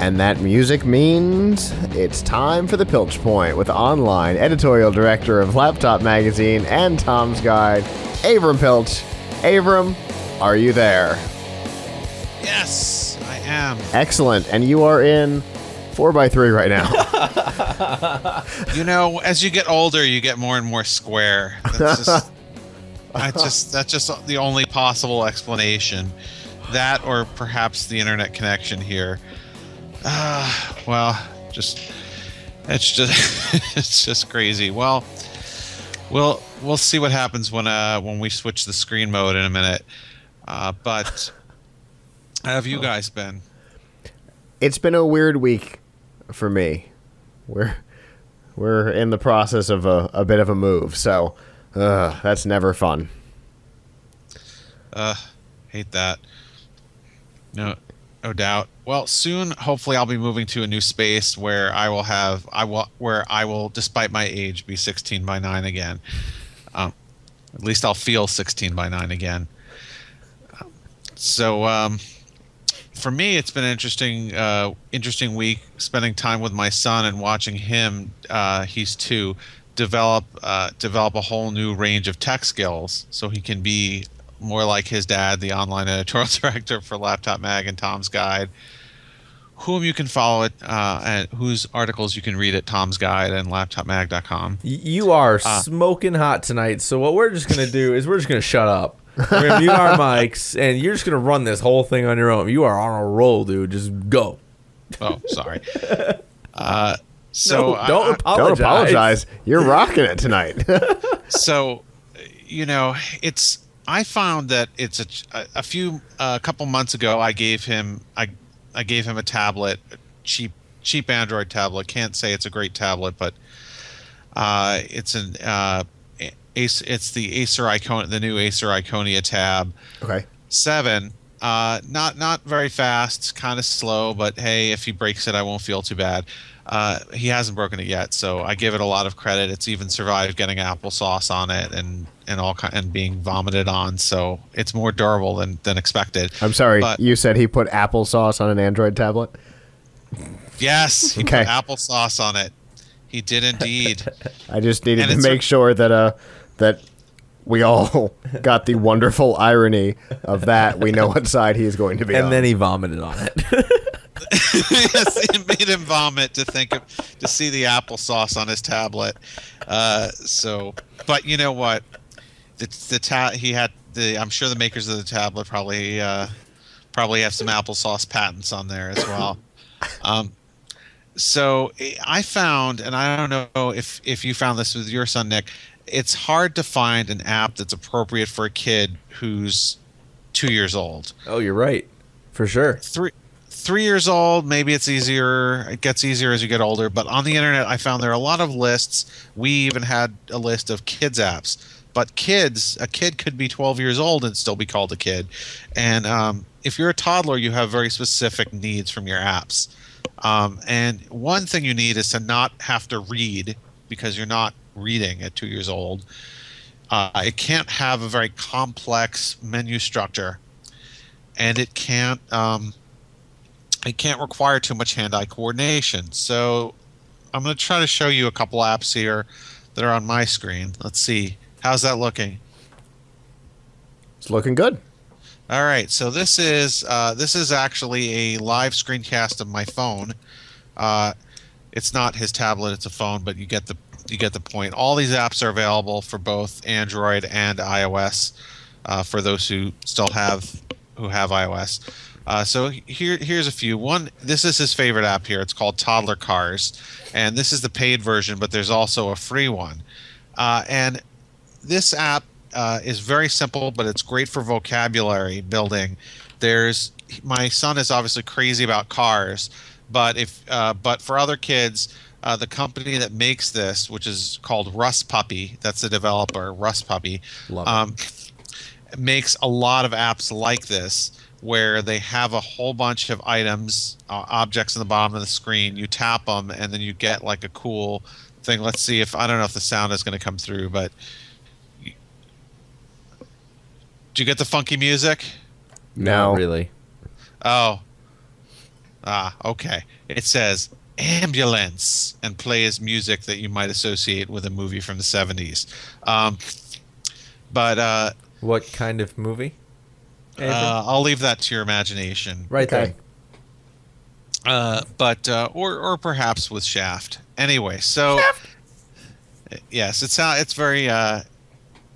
And that music means it's time for the Piltch Point with online editorial director of Laptop Magazine and Tom's Guide, Avram Piltch. Avram, are you there? Yes, I am. Excellent. And you are in 4x3 right now. You know, as you get older, you get more and more square. That's just, I just that's just the only possible explanation. That, or perhaps the internet connection here. Ah, well, just it's just it's just crazy. Well, we'll we'll see what happens when uh when we switch the screen mode in a minute. Uh, but how have you guys been? it's been a weird week for me. We're we're in the process of a, a bit of a move, so uh, that's never fun. Uh, hate that. No, no doubt. Well, soon, hopefully, I'll be moving to a new space where I will have I will where I will, despite my age, be 16 by 9 again. Um, at least I'll feel 16 by 9 again. So, um, for me, it's been an interesting, uh, interesting week spending time with my son and watching him. Uh, he's two. Develop, uh, develop a whole new range of tech skills, so he can be more like his dad, the online editorial director for Laptop Mag and Tom's Guide, whom you can follow at uh, and whose articles you can read at Tom's Guide and LaptopMag.com. Y- You are smoking hot tonight. So what we're just gonna do is we're just gonna shut up. We're gonna mute our mics, and you're just gonna run this whole thing on your own. You are on a roll, dude. Just go. Oh, sorry. Uh, so No, don't I- apologize. Don't apologize. You're rocking it tonight. so you know it's i found that it's a, a few a couple months ago i gave him i i gave him a tablet a cheap cheap android tablet can't say it's a great tablet but uh it's an uh Ace, it's the Acer Icon the new Acer Iconia tab okay. seven. Uh, not not very fast, kind of slow, but hey, if he breaks it, I won't feel too bad. Uh, he hasn't broken it yet, so I give it a lot of credit. It's even survived getting applesauce on it and and all kind and being vomited on, so it's more durable than than expected. I'm sorry. But- you said he put applesauce on an Android tablet? Yes, he Okay. put applesauce on it. He did indeed. I just needed And to make a- sure that uh that we all got the wonderful irony of that. We know what side he is going to be on. And then he vomited on it. yes, it made him vomit to think of to see the applesauce on his tablet. Uh, so, but you know what? The the ta- he had the. I'm sure the makers of the tablet probably uh, probably have some applesauce patents on there as well. Um, so I found, and I don't know if if you found this with your son, Nick. It's hard to find an app that's appropriate for a kid who's two years old oh, you're right, for sure. three three years old maybe it's easier it gets easier as you get older but on the internet i found there are a lot of lists. We even had a list of kids apps but kids a kid could be 12 years old and still be called a kid. And um, if you're a toddler you have very specific needs from your apps. Um, and one thing you need is to not have to read because you're not reading at two years old. Uh, it can't have a very complex menu structure. And it can't um, it can't require too much hand-eye coordination. So I'm going to try to show you a couple apps here that are on my screen. Let's see. How's that looking? it's looking good. All right. So this is uh, this is actually a live screencast of my phone. Uh, it's not his tablet; it's a phone, but you get the you get the point. All these apps are available for both Android and iOS. Uh, for those who still have who have iOS. Uh, so here here's a few. One, this is his favorite app here. It's called Toddler Cars, and this is the paid version, but there's also a free one. Uh, and this app uh, is very simple, but it's great for vocabulary building. There's my son is obviously crazy about cars, but if uh, but for other kids, uh, the company that makes this, which is called Rust Puppy, that's the developer, Rust Puppy, um, makes a lot of apps like this where they have a whole bunch of items, uh, objects in the bottom of the screen. You tap them, and then you get like a cool thing. Let's see if I don't know if the sound is going to come through, but do you get the funky music? No. Not really. Oh, Ah, okay. It says ambulance and plays music that you might associate with a movie from the 70s. Um, but uh, What kind of movie? Avram? uh, I'll leave that to your imagination. right okay. Uh, but uh, or or perhaps with Shaft. Anyway, so yes, it's it's very uh,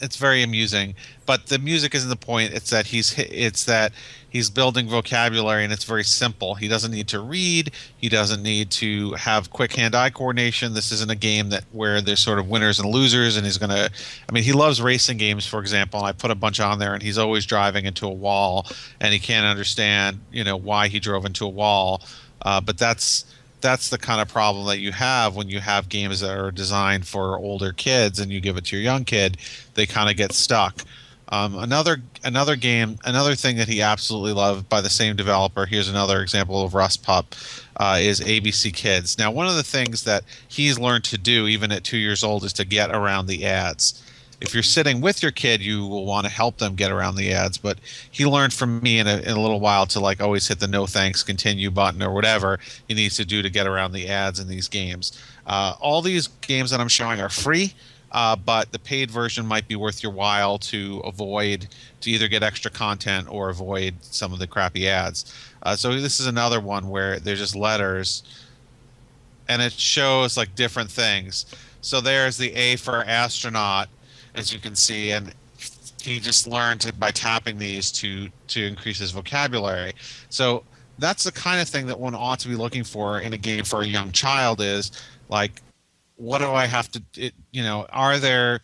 it's very amusing. But the music isn't the point. It's that he's it's that he's building vocabulary, and it's very simple. He doesn't need to read. He doesn't need to have quick hand-eye coordination. This isn't a game that where there's sort of winners and losers, and he's gonna. I mean, he loves racing games, for example. I put a bunch on there, and he's always driving into a wall, and he can't understand, you know, why he drove into a wall. Uh, but that's that's the kind of problem that you have when you have games that are designed for older kids and you give it to your young kid they kind of get stuck. Um, another another game another thing that he absolutely loved by the same developer here's another example of rust pup uh, is abc kids. Now one of the things that he's learned to do even at two years old is to get around the ads if you're sitting with your kid, you will want to help them get around the ads. But he learned from me in a, in a little while to like always hit the no thanks, continue button or whatever he needs to do to get around the ads in these games. Uh, all these games that I'm showing are free, uh, but the paid version might be worth your while to avoid to either get extra content or avoid some of the crappy ads. Uh, so this is another one where there's just letters and it shows like different things. So there's the A for astronaut, as you can see, and he just learned to, by tapping these to to increase his vocabulary. So that's the kind of thing that one ought to be looking for in a game for a young child. Is like, what do I have to? It, you know, are there?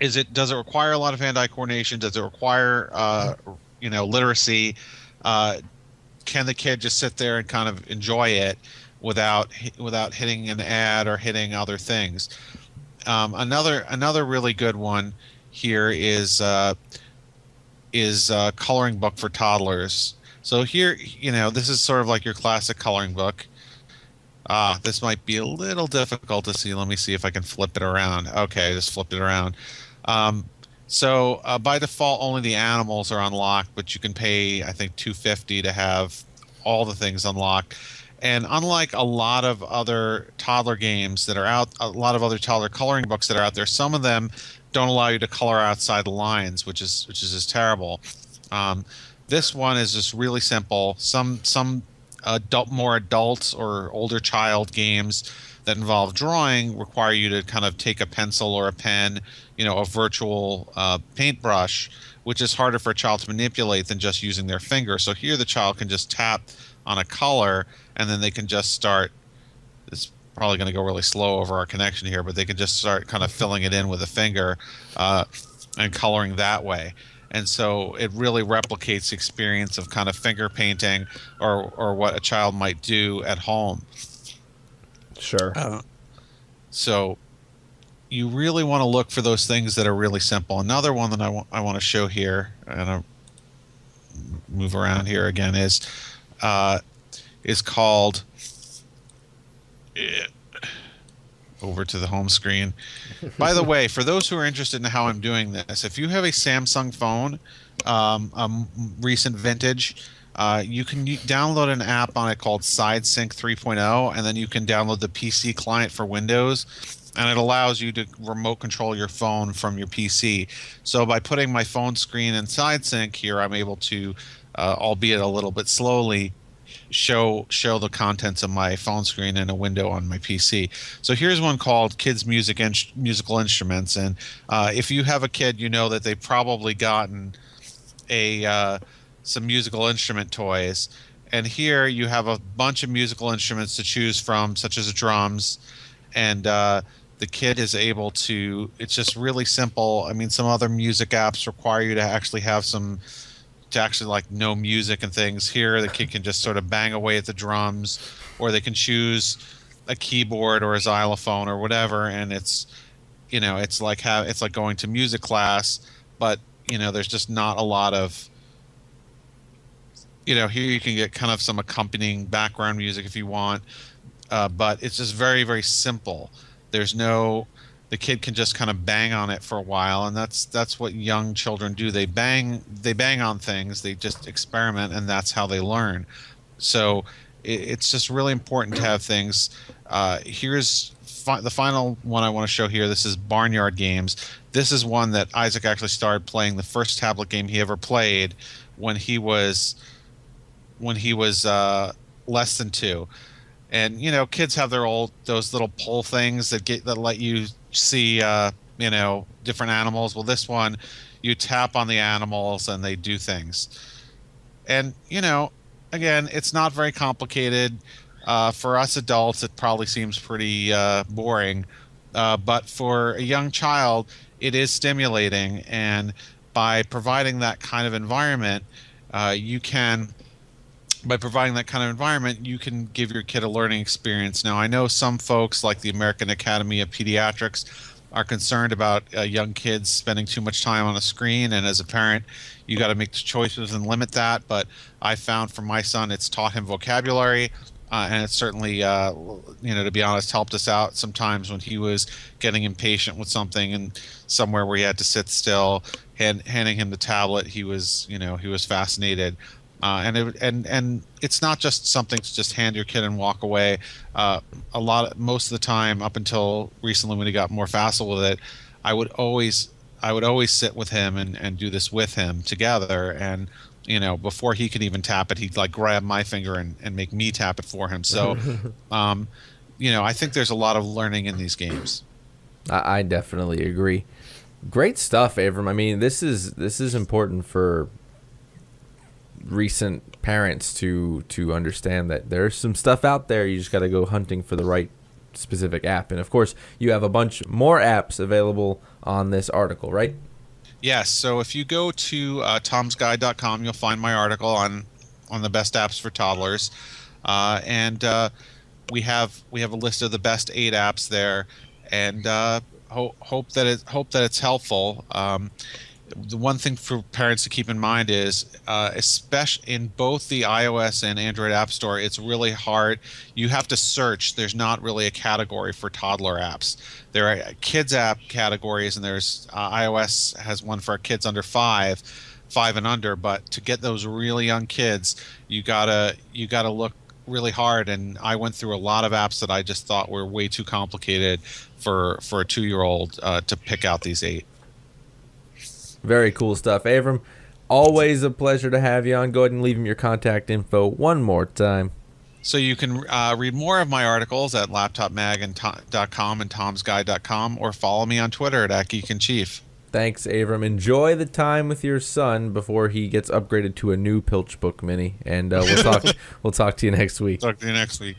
Is it does it require a lot of hand-eye coordination? Does it require uh, you know literacy? Uh, can the kid just sit there and kind of enjoy it without without hitting an ad or hitting other things? Um, another another really good one here is uh, is uh, coloring book for toddlers. So here, you know, this is sort of like your classic coloring book. Ah, this might be a little difficult to see. Let me see if I can flip it around. Okay, I just flipped it around. Um, so uh, by default, only the animals are unlocked, but you can pay, I think, two fifty to have all the things unlocked. And unlike a lot of other toddler games that are out, a lot of other toddler coloring books that are out there, some of them don't allow you to color outside the lines, which is which is just terrible. Um, this one is just really simple. Some some adult, more adult or older child games that involve drawing require you to kind of take a pencil or a pen, you know, a virtual uh, paintbrush, which is harder for a child to manipulate than just using their finger. So here the child can just tap on a color and then they can just start. It's probably going to go really slow over our connection here, but they can just start kind of filling it in with a finger uh, and coloring that way. And so it really replicates the experience of kind of finger painting or, or what a child might do at home. Sure. Uh, so you really want to look for those things that are really simple. Another one that I want I want to show here, and I move around here again is uh, is called eh, over to the home screen. By the way, for those who are interested in how I'm doing this, if you have a Samsung phone, um, recent vintage, uh, you can download an app on it called SideSync 3.0, and then you can download the PC client for Windows, and it allows you to remote control your phone from your PC. So by putting my phone screen in SideSync here, I'm able to, uh, albeit a little bit slowly, show show the contents of my phone screen in a window on my PC. So here's one called Kids Music in- Musical Instruments, and uh, if you have a kid, you know that they've probably gotten a uh, some musical instrument toys. And here you have a bunch of musical instruments to choose from, such as drums, and uh, the kid is able to. It's just really simple. I mean, some other music apps require you to actually have some to actually like know music and things. Here, the kid can just sort of bang away at the drums, or they can choose a keyboard or a xylophone or whatever, and it's you know it's like have it's like going to music class, but you know there's just not a lot of you know here you can get kind of some accompanying background music if you want, uh, but it's just very very simple. There's no the kid can just kind of bang on it for a while and that's that's what young children do they bang they bang on things they just experiment and that's how they learn So it, it's just really important to have things. Uh, here's fi- the final one I want to show here. This is Barnyard Games. This is one that Isaac actually started playing the first tablet game he ever played when he was when he was uh, less than two. And you know, kids have their old those little pull things that get that let you see uh, you know different animals. Well, this one you tap on the animals and they do things. And you know, again, it's not very complicated. Uh, for us adults, it probably seems pretty uh, boring, uh, but for a young child, it is stimulating. And by providing that kind of environment, uh, you can by providing that kind of environment, you can give your kid a learning experience. Now, I know some folks, like the American Academy of Pediatrics, are concerned about uh, young kids spending too much time on a screen, and as a parent, you got to make the choices and limit that. But I found for my son, it's taught him vocabulary. Uh, and it certainly, uh, you know, to be honest, helped us out sometimes when he was getting impatient with something and somewhere where he had to sit still. Hand, handing him the tablet, he was, you know, he was fascinated. Uh, and it, and and it's not just something to just hand your kid and walk away. Uh, a lot, of, most of the time, up until recently when he got more facile with it, I would always I would always sit with him and, and do this with him together. And you know, before he could even tap it, he'd like grab my finger and, and make me tap it for him. So, um, you know, I think there's a lot of learning in these games. I, I definitely agree. Great stuff, Avram. I mean, this is this is important for recent parents to to understand that there's some stuff out there. You just got to go hunting for the right specific app. And of course, you have a bunch more apps available on this article, right? Yes. So if you go to uh, tomsguide.com, you'll find my article on on the best apps for toddlers, uh, and uh, we have we have a list of the best eight apps there, and uh, ho- hope that it hope that it's helpful. Um, the one thing for parents to keep in mind is, uh, especially in both the iOS and Android App Store, it's really hard. You have to search. There's not really a category for toddler apps. There are kids app categories, and there's uh, iOS has one for kids under five, five and under. But to get those really young kids, you gotta you gotta look really hard. And I went through a lot of apps that I just thought were way too complicated for for a two year old uh, to pick out these eight. Very cool stuff. Avram, always a pleasure to have you on. Go ahead and leave him your contact info one more time. So you can uh, read more of my articles at laptopmag.com and tomsguide.com or follow me on Twitter at, at Geek and Chief. Thanks, Avram. Enjoy the time with your son before he gets upgraded to a new Piltch Book Mini, and uh, we'll talk. we'll talk to you next week. Talk to you next week.